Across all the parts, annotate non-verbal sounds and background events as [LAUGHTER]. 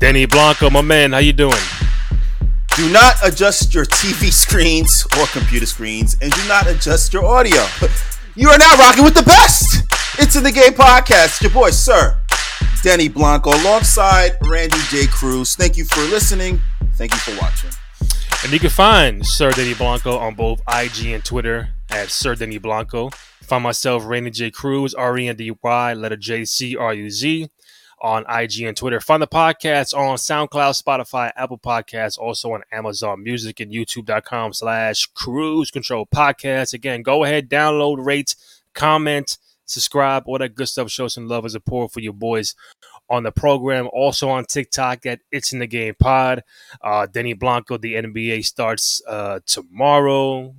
Denny Blanco, my man, how you doing? Do not adjust your TV screens or computer screens, and do not adjust your audio. You are now rocking with the best. It's in the game podcast. Your boy, Sir Denny Blanco, alongside Randy J. Cruz. Thank you for listening. Thank you for watching. And you can find Sir Denny Blanco on both IG and Twitter at Sir Denny Blanco. Find myself, Randy J. Cruz, R E N D Y, letter J C R U Z on IG and Twitter. Find the podcast on SoundCloud, Spotify, Apple Podcasts, also on Amazon Music and YouTube.com slash Cruz Control Podcast. Again, go ahead, download, rate, comment, subscribe, all that good stuff. Show some love and support for your boys on the program. Also on TikTok at It's in the Game Pod. Uh, Denny Blanco, the NBA starts uh, tomorrow.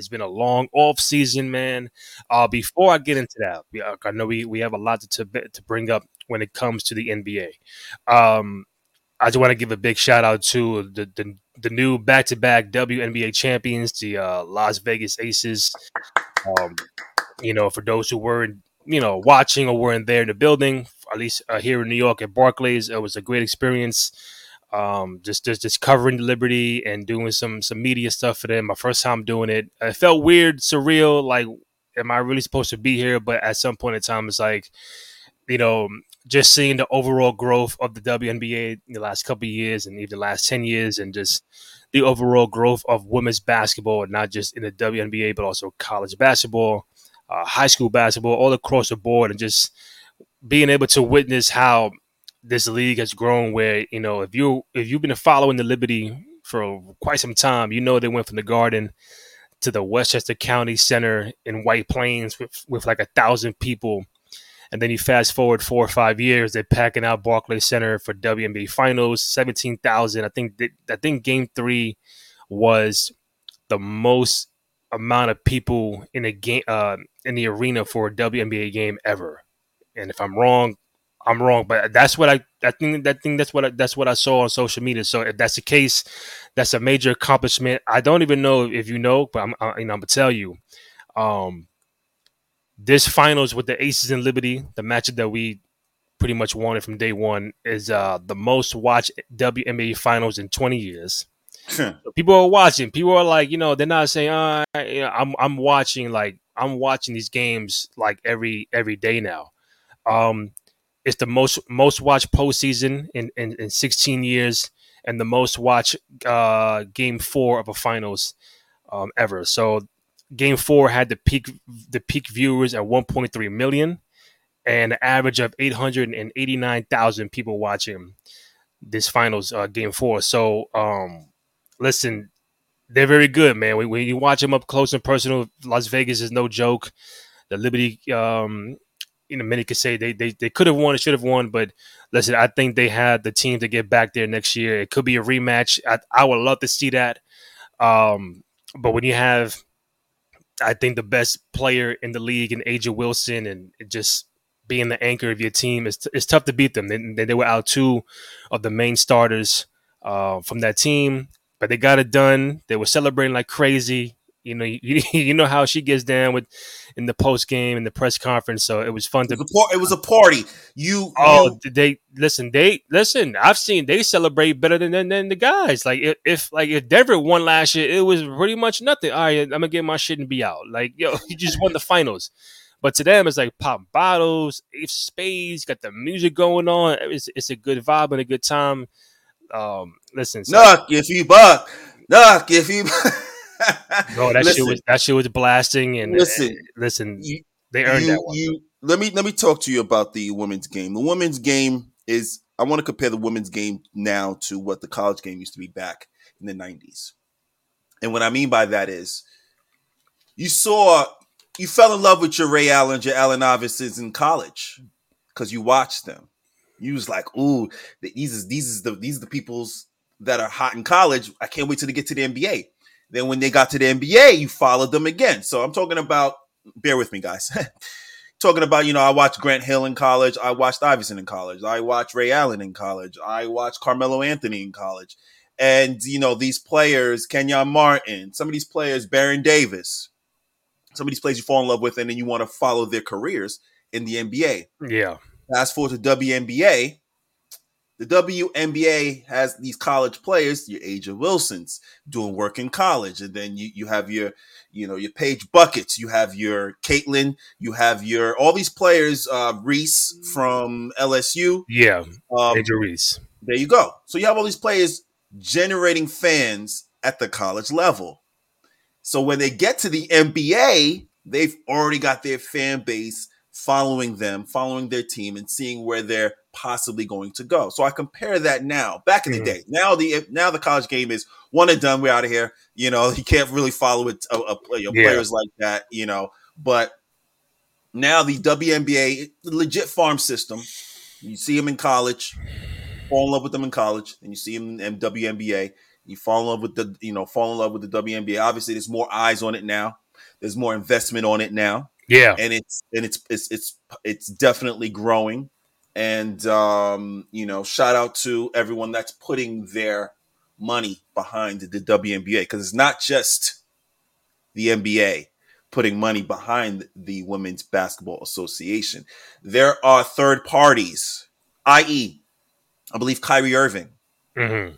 It's been a long off season, man. Uh, before I get into that, I know we, we have a lot to, to bring up when it comes to the NBA. Um, I just want to give a big shout out to the the, the new back to back WNBA champions, the uh, Las Vegas Aces. Um, you know, for those who weren't you know watching or weren't there in the building, at least uh, here in New York at Barclays, it was a great experience. Um, just, just just covering Liberty and doing some some media stuff for them. My first time doing it, it felt weird, surreal. Like, am I really supposed to be here? But at some point in time, it's like, you know, just seeing the overall growth of the WNBA in the last couple years and even the last 10 years and just the overall growth of women's basketball, not just in the WNBA, but also college basketball, uh, high school basketball, all across the board, and just being able to witness how this league has grown where, you know, if you if you've been following the Liberty for quite some time, you know they went from the garden to the Westchester County Center in White Plains with, with like a thousand people and then you fast forward four or five years, they're packing out Barclays Center for WNBA Finals, seventeen thousand. I think I think Game Three was the most amount of people in a game uh, in the arena for a WNBA game ever. And if I'm wrong, I'm wrong. But that's what I I think that thing that's what I, that's what I saw on social media. So if that's the case, that's a major accomplishment. I don't even know if you know, but I'm I, you know I'm gonna tell you. Um, this finals with the Aces and Liberty, the matchup that we pretty much wanted from day one, is uh, the most watched WNBA finals in 20 years. [LAUGHS] so people are watching. People are like, you know, they're not saying, uh, you know, I'm I'm watching like I'm watching these games like every every day now. Um, it's the most most watched postseason in, in, in 16 years, and the most watched uh, game four of a finals um, ever. So Game four had the peak the peak viewers at 1.3 million, and an average of 889,000 people watching this finals uh, game four. So, um, listen, they're very good, man. When, when, you watch them up close and personal, Las Vegas is no joke. The Liberty, um, you know, many could say they they, they could have won, should have won, but listen, I think they had the team to get back there next year. It could be a rematch. I, I would love to see that. Um, but when you have I think the best player in the league in A'ja Wilson and just being the anchor of your team, it's, it's tough to beat them. They, they were out two of the main starters uh, from that team, but they got it done. They were celebrating like crazy. You know, [LAUGHS] you, you know how she gets down with in the post game and the press conference. So it was fun to. It was a, it was a party. You oh you... they listen. They listen. I've seen they celebrate better than than, than the guys. Like if, if, like if Denver won last year, it was pretty much nothing. All right, I'm gonna get my shit and be out. Like yo, [LAUGHS] you just won the finals. But to them, it's like pop bottles, if spades, got the music going on. It's, it's a good vibe and a good time. Um, listen, so, knock if you buck, knock if you. [LAUGHS] Bro, that listen, shit was that shit was blasting and listen, and, listen, you, they earned you, that one. You, let me let me talk to you about the women's game. The women's game is I want to compare the women's game now to what the college game used to be back in the 90s. And what I mean by that is you saw you fell in love with your Ray Allen, your Allen Iversons in college because you watched them. You was like, ooh, these is these is the these are the peoples that are hot in college. I can't wait till they get to the NBA. Then when they got to the NBA, you followed them again. So I'm talking about, bear with me, guys. [LAUGHS] talking about, you know, I watched Grant Hill in college. I watched Iverson in college. I watched Ray Allen in college. I watched Carmelo Anthony in college. And, you know, these players, Kenyon Martin, some of these players, Baron Davis, some of these players you fall in love with, and then you want to follow their careers in the NBA. Yeah. Fast forward to WNBA, The WNBA has these college players, your A'ja Wilsons, doing work in college, and then you you have your you know your Paige Bueckers, you have your Caitlin, you have your all these players, uh, Reese from LSU, Yeah, um, Major Reese. there you go. So you have all these players generating fans at the college level. So when they get to the NBA, they've already got their fan base following them, following their team, and seeing where they're possibly going to go. So I compare that now. Back in Mhm. the day, now the now the college game is one and done. We're out of here. You know, [LAUGHS] you can't really follow it. A, you know, Yeah. players like that. You know, but now the WNBA legit farm system. You see them in college, fall in love with them in college, and you see them in WNBA. You fall in love with the, you know, fall in love with the WNBA. Obviously, there's more eyes on it now. There's more investment on it now, Yeah, and it's and it's it's it's it's definitely growing. And um, you know, shout out to everyone that's putting their money behind the WNBA because it's not just the NBA putting money behind the Women's Basketball Association. There are third parties, i.e., I believe Kyrie Irving hmm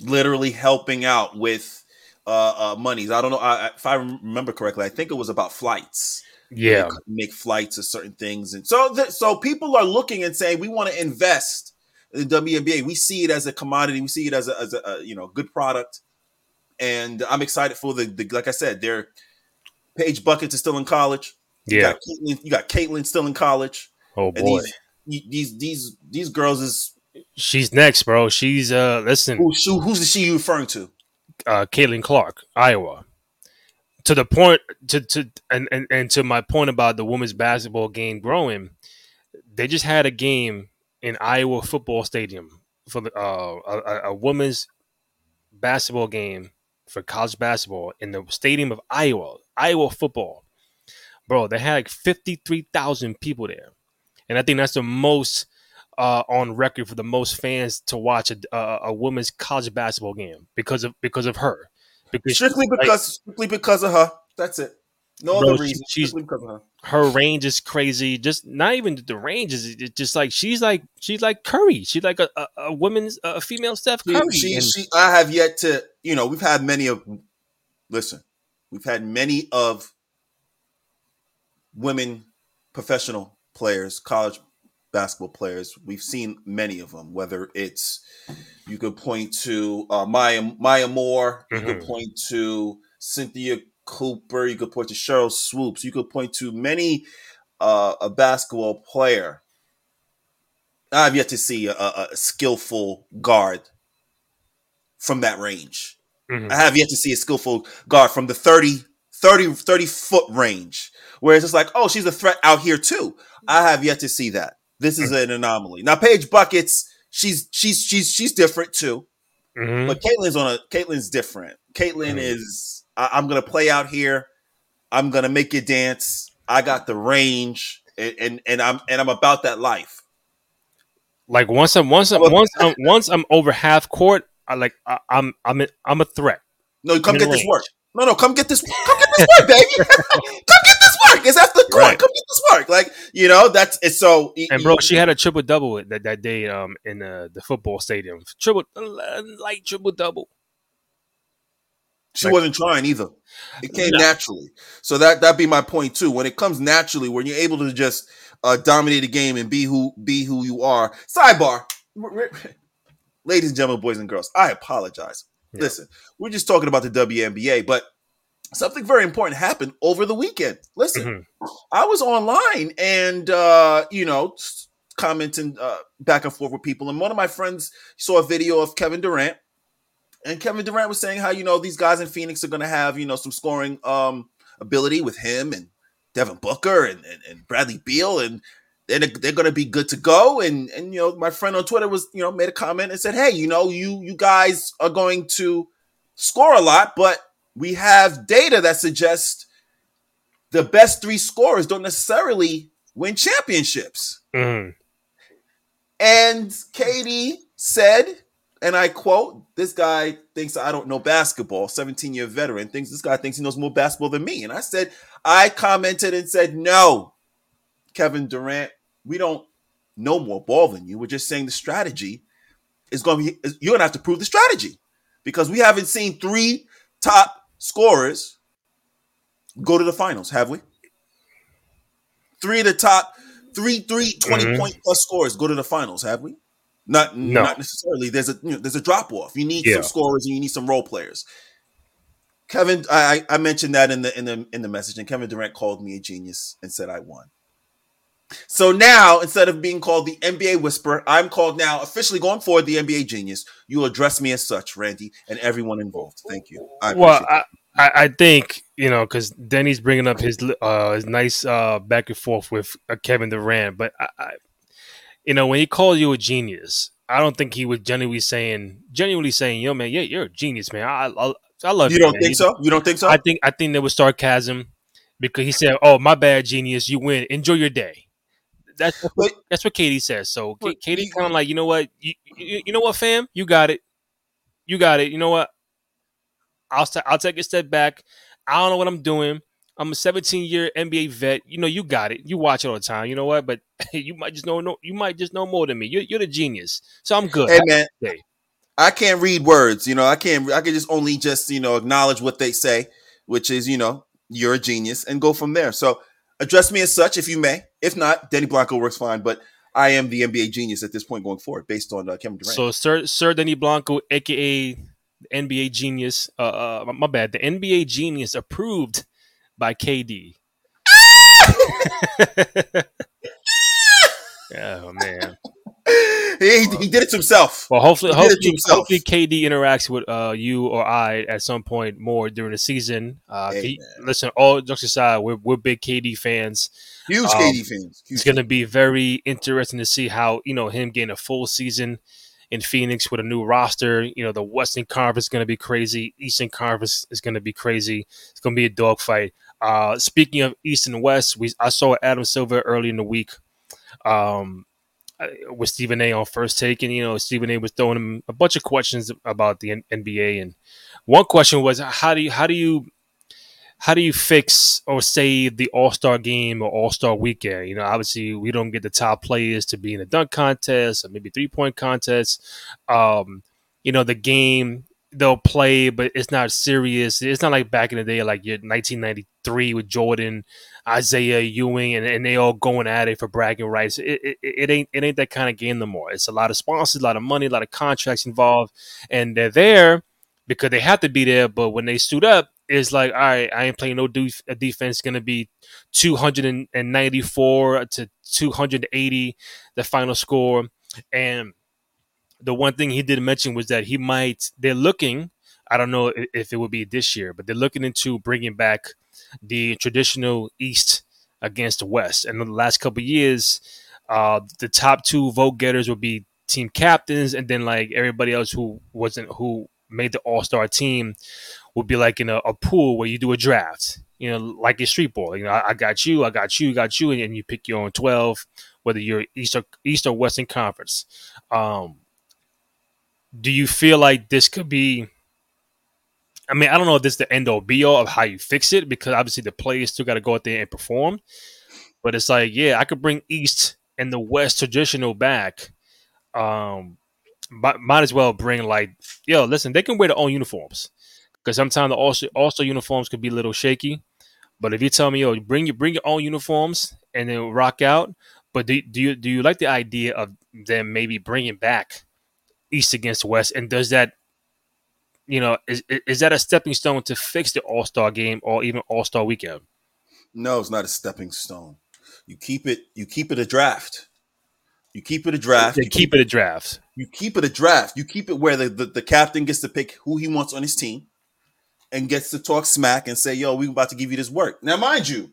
literally helping out with uh, uh, monies. I don't know I- if I remember correctly. I think it was about flights. Yeah, make flights of certain things, and so th- so people are looking and saying we want to invest in the WNBA. We see it as a commodity. We see it as a, as a, a you know good product, and I'm excited for the, the like I said, their Paige Bueckers is still in college. You yeah. got Caitlin, you got Caitlin still in college, Oh boy, these these these these girls is she's next, bro. She's uh, listen, who, who- who's the she you referring to? uh, Caitlin Clark, Iowa. To the point, to to and, and and to my point about the women's basketball game growing, they just had a game in Iowa football stadium for the uh, a, a- women's basketball game for college basketball in the stadium of Iowa, Iowa football. Bro, they had like fifty three thousand people there, and I think that's the most uh, on record for the most fans to watch a, a, a women's college basketball game because of because of her. Because Strictly like- because strictly because of her. That's it. No Bro, other she- reason. she's- strictly because of her. her range is crazy. Just not even the range is it's just like she's like she's like Curry. She's like a, a, a woman's a female Steph She, Curry. she, And- she, I have yet to, you know, we've had many of, listen, we've had many of women professional players, college basketball players. We've seen many of them, whether it's, you could point to uh, Maya, Maya Moore, you could Mhm. point to Cynthia Cooper, you could point to Sheryl Swoopes, you could point to many uh, a basketball player. I've yet to see a, a, a skillful guard from that range. Mhm. I have yet to see a skillful guard from the 30, 30, 30 foot range. Whereas it's like, oh, she's a threat out here too. I have yet to see that. This is an anomaly. Now, Paige Bueckers, she's she's she's she's different too. Mhm. But Caitlin's on a Caitlin's different. Caitlin Mhm. is I, I'm gonna play out here. I'm gonna make you dance. I got the range, and and, and I'm and I'm about that life. like once I'm once I'm once I'm once I'm over half court, I like I, I'm I'm a, I'm a threat. No, come get this Mid-range. work. No, no, come get this. Come get this work, baby. [LAUGHS] come get this work. It's after the court. Right. Come get this work. Like you know, that's it's so. And bro, she had a triple double that, that day um in the, the football stadium. Triple light triple double. she like- wasn't trying either. It came No. naturally. So that that be my point too. When it comes naturally, when you're able to just uh, dominate a game and be who be who you are. Sidebar, [LAUGHS] ladies and gentlemen, boys and girls, I apologize. Yeah. Listen, we're just talking about the WNBA, but something very important happened over the weekend. Listen, Mhm. I was online and uh, you know commenting uh, back and forth with people, and one of my friends saw a video of Kevin Durant, and Kevin Durant was saying how you know these guys in Phoenix are going to have you know some scoring um, ability with him and Devin Booker and, and, and Bradley Beal, and they're, they're going to be good to go. And and you know my friend on Twitter was you know made a comment and said, hey, you know you you guys are going to score a lot, but we have data that suggests the best three scorers don't necessarily win championships. Mhm. And Katie said, and I quote, this guy thinks I don't know basketball, 17 year veteran, thinks this guy thinks he knows more basketball than me. And I said, I commented and said, no, Kevin Durant, we don't know more ball than you. We're just saying the strategy is going to be. You're going to have to prove the strategy because we haven't seen three top scorers go to the finals, have we? Three of the top three, three 20 mm-hmm. point plus scores go to the finals, have we? Not no. not necessarily. There's a you know, there's a drop off. You need yeah. some scorers and you need some role players. Kevin, I, I mentioned that in the in the in the message, and Kevin Durant called me a genius and said I won. So now, instead of being called the NBA Whisperer, I'm called now officially going forward the NBA Genius. You address me as such, Randy, and everyone involved. Thank you. I well, I, I, think you know because Denny's bringing up his uh, his nice uh, back and forth with uh, Kevin Durant, but I, I, you know when he calls you a genius, I don't think he was genuinely saying genuinely saying, "Yo, man, yeah, you're a genius, man. I, I, I love you." You don't man. think so? You don't think so? I think I think there was sarcasm because he said, "Oh, my bad, genius. You win. Enjoy your day." That's what, that's what Katie says. So but, Katie kind of like, you know what, you, you, you know what, fam, you got it, you got it. You know what, I'll i I'll take a step back. I don't know what I'm doing. I'm a 17 year NBA vet. You know, you got it. You watch it all the time. You know what? But [LAUGHS] you might just know, know you might just know more than me. You're, you're the genius. So I'm good. Hey man, I can't read words. You know, I can't. I can just only just you know acknowledge what they say, which is you know you're a genius, and go from there. So address me as such if you may. If not, Denny Blanco works fine. But I am the NBA genius at this point going forward, based on uh, Kevin Durant. So, Sir Sir Denny Blanco, aka NBA genius, uh, uh, my bad, the NBA genius approved by KD. [LAUGHS] oh man [LAUGHS] he, he did it to himself. Well, hopefully, hopefully, himself. hopefully, KD interacts with uh, you or I at some point more during the season. Uh, hey, listen, all jokes aside, we're we're big KD fans. Huge um, KD fans. Huge it's going to be very interesting to see how you know him getting a full season in Phoenix with a new roster. You know, the Western Conference is going to be crazy. Eastern Conference is going to be crazy. It's going to be a dogfight. Uh, speaking of East and West, we I saw Adam Silver early in the week. Um, with Stephen A. on first take, and you know Stephen A. was throwing him a bunch of questions about the NBA, and one question was how do you how do you how do you fix or save the All Star game or All Star weekend? You know, obviously we don't get the top players to be in a dunk contest or maybe three point contest. Um, you know, the game they'll play, but it's not serious. It's not like back in the day, like your 1993 with Jordan, Isiah Ewing, and, and they all going at it for bragging rights. It, it, it ain't it ain't that kind of game no more. It's a lot of sponsors, a lot of money, a lot of contracts involved, and they're there because they have to be there. But when they stood up, it's like, all right, I ain't playing no def- defense. Going to be 294 to 280, the final score, and the one thing he did mention was that he might they're looking i don't know if it would be this year but they're looking into bringing back the traditional east against the west. And in the last couple years uh, the top two vote getters would be team captains and then like everybody else who wasn't who made the all-star team would be like in a, a pool where you do a draft you know like a street ball you know I, I got you i got you got you and, and you pick your own 12 whether you're east or east or western conference. Um, do you feel like this could be? I mean, I don't know if this is the end all be all of how you fix it because obviously the players still got to go out there and perform. But it's like, yeah, I could bring East and the West traditional back. Um, might, might as well bring like, yo, listen, they can wear their own uniforms because sometimes the also also uniforms could be a little shaky. But if you tell me, yo, bring your bring your own uniforms and then rock out. But do, do you do you like the idea of them maybe bringing back East against West, and does that, you know, is is that a stepping stone to fix the All Star game or even All Star weekend? No, it's not a stepping stone. You keep it. You keep it a draft. You keep it a draft. You keep, keep it a draft. You keep it a draft. You keep it where the, the, the captain gets to pick who he wants on his team and gets to talk smack and say, yo, we about to give you this work. Now, mind you,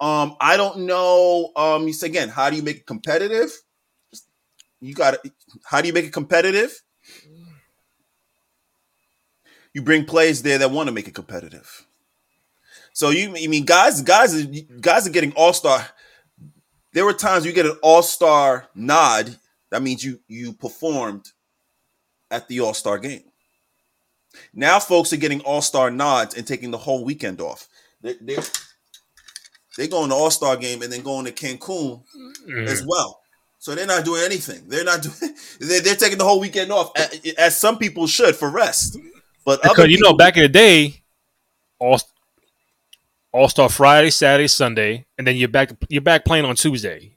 um, I don't know. Um, you say again, how do you make it competitive? You got How do you make it competitive? You bring players there that want to make it competitive. So you, I mean, guys, guys, guys are getting all star. There were times you get an all star nod. That means you you performed at the all star game. Now, folks are getting all star nods and taking the whole weekend off. They they they going to all star game and then going to Cancun mm. as well. So they're not doing anything. They're not doing. [LAUGHS] They're, they're taking the whole weekend off, as some people should for rest. But because you know, back in the day, all All Star Friday, Saturday, Sunday, and then you're back. You're back playing on Tuesday.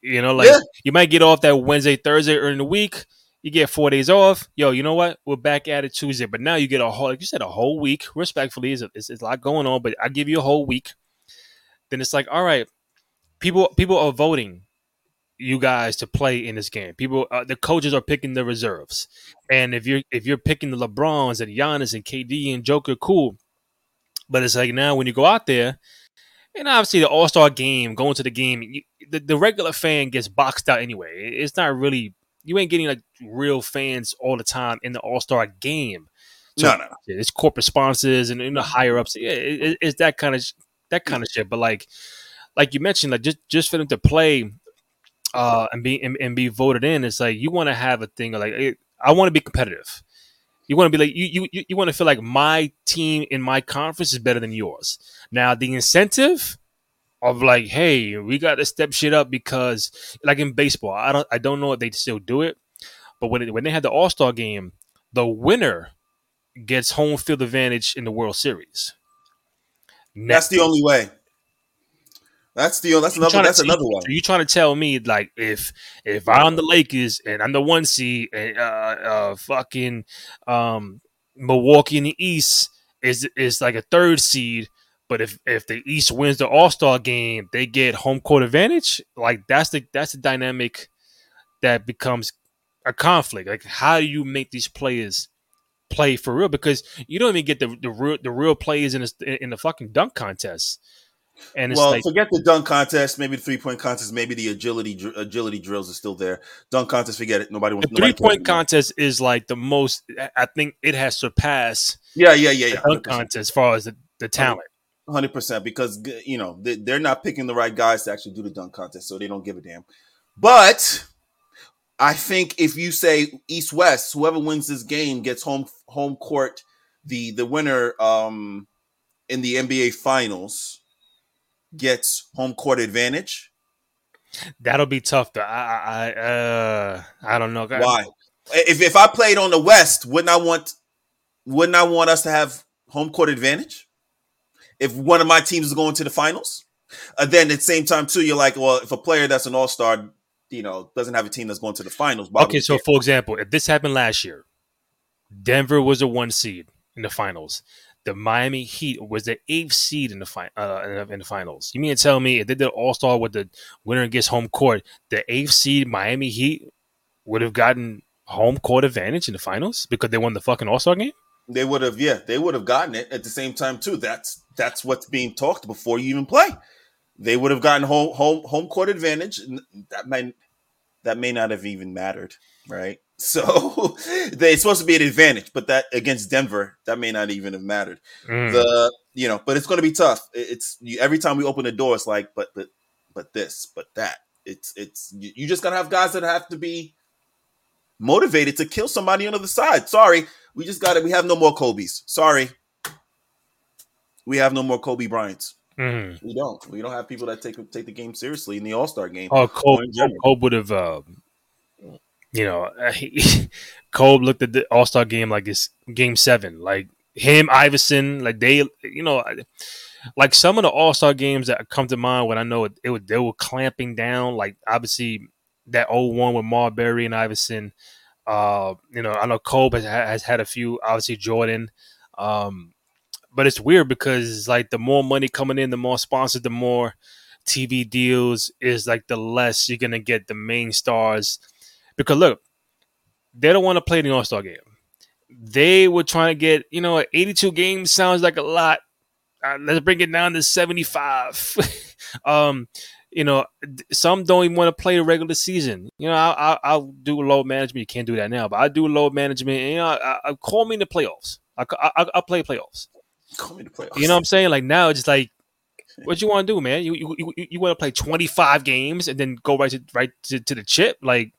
You know, like yeah. you might get off that Wednesday, Thursday, or in the week. You get four days off. Yo, you know what? We're back at it Tuesday, but now you get a whole, like you said, a whole week. Respectfully, it's, it's, it's a lot going on, but I give you a whole week. Then it's like, all right, people people are voting you guys to play in this game. People, uh, the coaches are picking the reserves, and if you're if you're picking the LeBrons and Giannis and KD and Joker, cool. But it's like now when you go out there, and obviously the All Star game, going to the game, you, the, the regular fan gets boxed out anyway. It's not really you ain't getting like real fans all the time in the All Star game. So no, no, it's corporate sponsors and, and the higher ups. Yeah, it, it's that kind of that kind of shit. But like, like you mentioned, like just just for them to play uh, and be and, and, be voted in, it's like you want to have a thing like I want to be competitive. You want to be like you you you want to feel like my team in my conference is better than yours. Now the incentive of like, hey, we got to step shit up because like in baseball, I don't I don't know if they still do it, but when it, when they had the All Star game, the winner gets home field advantage in the World Series. That's the only way. That's the that's another that's another one. Are you trying to tell me like if if I'm the Lakers and I'm the one seed and uh, uh fucking um Milwaukee in the East is is like a third seed, but if if the East wins the All Star game, they get home court advantage. Like that's the that's the dynamic that becomes a conflict. Like how do you make these players play for real? Because you don't even get the the real the real players in the in the fucking dunk contest. And well, like, forget the dunk contest, maybe the three point contest, maybe the agility agility drills are still there. Dunk contest, forget it. Nobody wants. The three point contest is like the most. I think it has surpassed. Yeah, yeah, yeah, yeah. Dunk contest as far as the, the talent. Hundred percent, because you know they're not picking the right guys to actually do the dunk contest, so they don't give a damn. But I think if you say East West, whoever wins this game gets home home court the the winner um in the NBA Finals gets home court advantage? That'll be tough. To, I I uh, I don't know why. If if I played on the West, wouldn't I want wouldn't I want us to have home court advantage? If one of my teams is going to the finals, uh, then at the same time too, you're like, well, if a player that's an all star, you know, doesn't have a team that's going to the finals. Okay, so for example, if this happened last year, Denver was a one seed in the finals the Miami Heat was the eighth seed in the fi- uh, in the finals. You mean to tell me if they did All Star with the winner gets home court, the eighth seed Miami Heat would have gotten home court advantage in the finals because they won the fucking All Star game? They would have, yeah, they would have gotten it at the same time too. That's that's what's being talked before you even play. They would have gotten home home home court advantage. That may that may not have even mattered, right? So [LAUGHS] they supposed to be an advantage, but that against Denver, that may not even have mattered. Mm. The you know, but it's going to be tough. It's you, every time we open the door, it's like, but but but this, but that. It's it's you, you just gotta have guys that have to be motivated to kill somebody on the other side. Sorry, we just got it. We have no more Kobe's. Sorry, we have no more Kobe Bryants. Mm. We don't. We don't have people that take take the game seriously in the All Star game. Oh, Kobe, Kobe would have uh, you know, [LAUGHS] Cole looked at the All Star game like it's game seven. Like him, Iverson, like they, you know, like some of the All Star games that come to mind when I know it, it was, they were clamping down. Like obviously that old 01 with Marbury and Iverson. Uh, you know, I know Cole has, has had a few. Obviously Jordan. Um, but it's weird because like the more money coming in, the more sponsors, the more TV deals is like the less you're gonna get the main stars because look, they don't want to play the All Star game. They were trying to get, you know, 82 games sounds like a lot. Uh, let's bring it down to 75. [LAUGHS] um, you know, some don't even want to play the regular season. You know, I, I, will do load management. You can't do that now, but I do load management. And, you know, I, I, call me in the playoffs. I, I, I play playoffs. Call me the playoffs. You know what I'm saying? Like now, it's just like, [LAUGHS] what you want to do, man? You you, you, you want to play 25 games and then go right to right to, to the chip? Like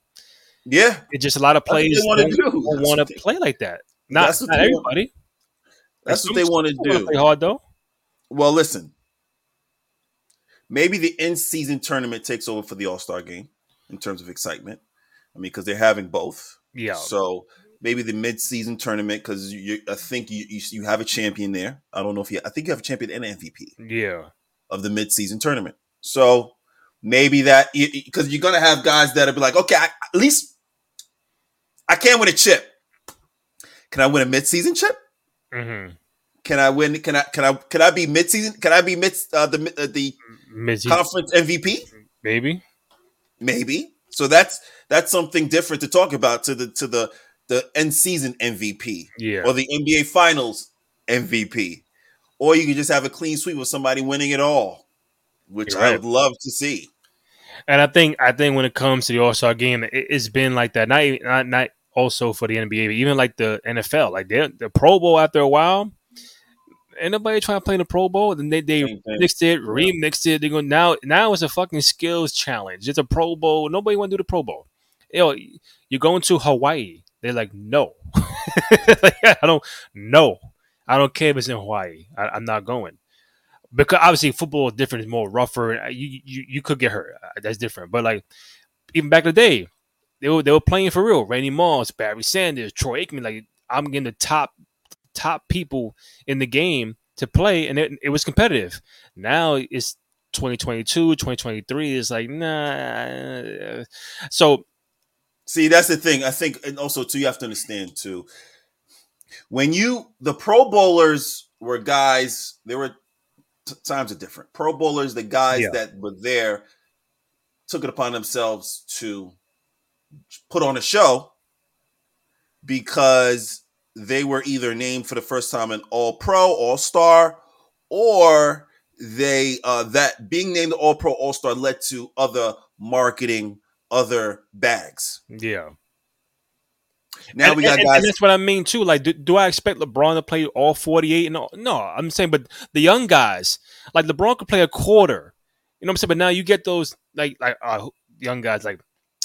yeah, it's just a lot of players want to. Want to play like that. Not, that's not everybody. That's what they want to do. Play hard though. Well, listen. Maybe the end season tournament takes over for the All Star game. in terms of excitement. I mean, because they're having both. Yeah. So maybe the mid-season tournament because I think you, you, you have a champion there. I don't know if you. I think you have a champion and MVP. Yeah. Of the mid-season tournament, so maybe that because you're gonna have guys that'll be like, okay, I, at least I can't win a chip. Can I win a mid-season chip? Mm-hmm. Can I win? Can I? Can I? Can I be mid-season? Can I be mid uh, the uh, the mid-season. conference MVP? Maybe. Maybe. So that's that's something different to talk about to the to the the end season MVP, yeah, or the NBA Finals MVP, or you could just have a clean sweep with somebody winning it all, which right. I would love to see. And I think I think when it comes to the All Star game, it, has been like that. Not not not also for the NBA, even like the NFL, like the Pro Bowl after a while. Anybody trying to play in the Pro Bowl. Then they, they mixed it, remixed it. They go now now it's a fucking skills challenge. It's a Pro Bowl. Nobody want to do the Pro Bowl. Yo, you're going to Hawaii. They're like, no. [LAUGHS] like, I don't no. I don't care if it's in Hawaii. I, am not going. Because obviously football is different, it's more rougher. You, you you could get hurt. Uh, that's different. But like even back in the day, they were they were playing for real. Randy Moss, Barry Sanders, Troy Aikman. Like I'm getting the top top people in the game to play, and it, it was competitive. Now it's 2022, 2023 It's like nah. So, see, that's the thing. I think, and also too, you have to understand too. When you the Pro Bowlers were guys, there were t- times are different. Pro Bowlers, the guys yeah. that were there, took it upon themselves to put on a show because they were either named for the first time an All Pro, All Star, or they uh, that being named All Pro, All Star led to other marketing, other bags. Yeah. Now and, we got and, guys. And that's what I mean too. Like, do, do, I expect LeBron to play all forty-eight? No. No, I'm saying, but the young guys, like LeBron, could play a quarter. You know what I'm saying? But now you get those like like uh, young guys like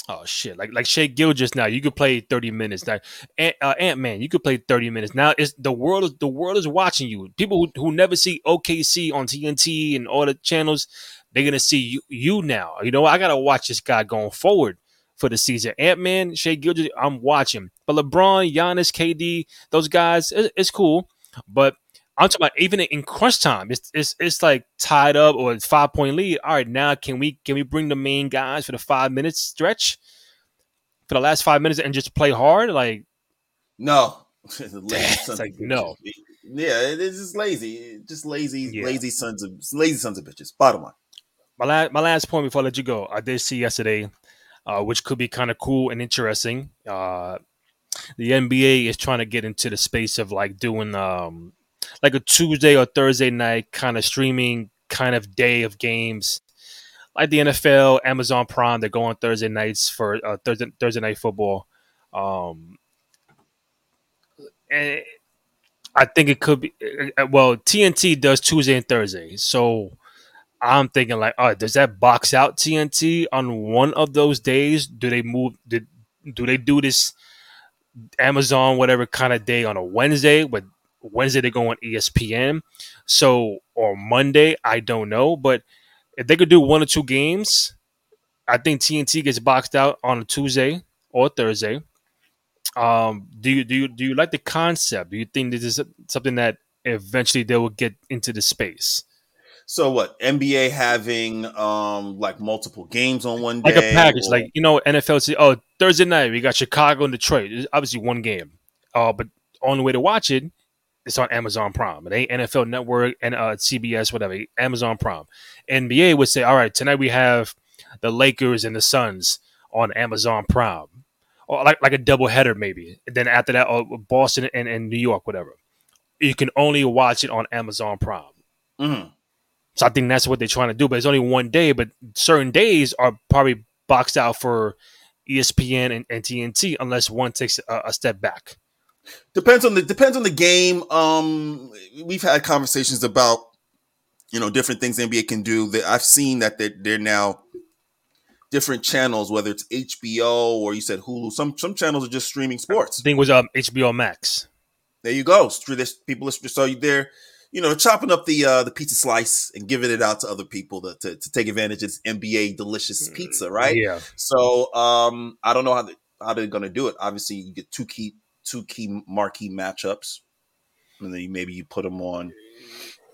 Oh shit! Like like Shai just now, you could play thirty minutes. Like Ant, uh, Man, you could play thirty minutes. Now it's the world is the world is watching you. People who, who never see OKC on TNT and all the channels, they're gonna see you you now. You know I gotta watch this guy going forward for the season. Ant Man, Shai Gilgeous, I'm watching. But LeBron, Giannis, KD, those guys, it, it's cool. But I'm talking about even in crunch time, it's it's it's like tied up or it's five point lead. All right, now can we can we bring the main guys for the five minutes stretch for the last five minutes and just play hard? Like no, [LAUGHS] [LAUGHS] it's like no. Yeah, it is just lazy, just lazy, yeah. lazy sons of lazy sons of bitches. Bottom line. My last my last point before I let you go, I did see yesterday, uh, which could be kind of cool and interesting. Uh, the NBA is trying to get into the space of like doing um like a Tuesday or Thursday night kind of streaming kind of day of games. Like the NFL, Amazon Prime, they go on Thursday nights for uh, Thursday, Thursday night football. Um, and I think it could be uh, uh, well. TNT does Tuesday and Thursday, so I'm thinking like, oh, does that box out TNT on one of those days? Do they move? Did do they do this Amazon whatever kind of day on a Wednesday? But Wednesday they go on ESPN. So or Monday, I don't know. But if they could do one or two games, I think TNT gets boxed out on a Tuesday or Thursday. Um, do you do you do you like the concept? Do you think this is something that eventually they will get into the space? So what? NBA having um like multiple games on one day, like a package, or... like you know, NFL. Say, oh, Thursday night we got Chicago and Detroit. It's obviously one game, uh, but only way to watch it it's on Amazon Prime. It ain't NFL Network and uh, CBS, whatever. Amazon Prime. NBA would say, all right, tonight we have the Lakers and the Suns on Amazon Prime, or like like a double header maybe. And then after that, oh, Boston and, and New York, whatever. You can only watch it on Amazon Prime. Mm-hmm. So I think that's what they're trying to do. But it's only one day. But certain days are probably boxed out for ESPN and, and TNT unless one takes a, a step back. Depends on the depends on the game. Um, we've had conversations about you know different things NBA can do. That I've seen that they're, they're now different channels, whether it's HBO or you said Hulu. Some some channels are just streaming sports. The thing was um HBO Max. There you go. People so there you know, chopping up the uh, the pizza slice and giving it out to other people to, to, to take advantage of this NBA delicious Mm, pizza, right? Yeah. So um, I don't know how they, how they're gonna do it. Obviously, you get two key two key marquee matchups, and then you, maybe you put them on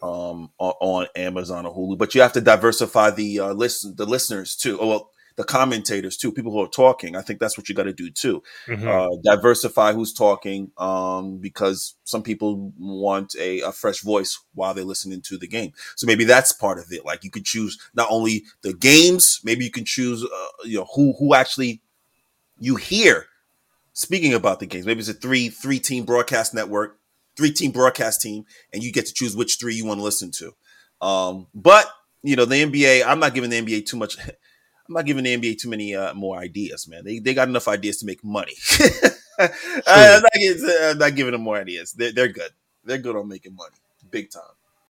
um on, on Amazon or Hulu. But you have to diversify the uh, listen the listeners too. Oh well, the commentators too. People who are talking. I think that's what you got to do too. Mhm. Uh, diversify who's talking um, because some people want a, a fresh voice while they're listening to the game. So maybe that's part of it. Like you could choose not only the games, maybe you can choose uh, you know who who actually you hear speaking about the games. Maybe it's a three three team broadcast network, three team broadcast team, and you get to choose which three you want to listen to. Um, but you know the NBA, I'm not giving the NBA too much. [LAUGHS] I'm not giving the NBA too many uh, more ideas, man. They, they got enough ideas to make money. [LAUGHS] I'm, not, giving- I'm not giving them more ideas. They're, they're good. They're good on making money, big time.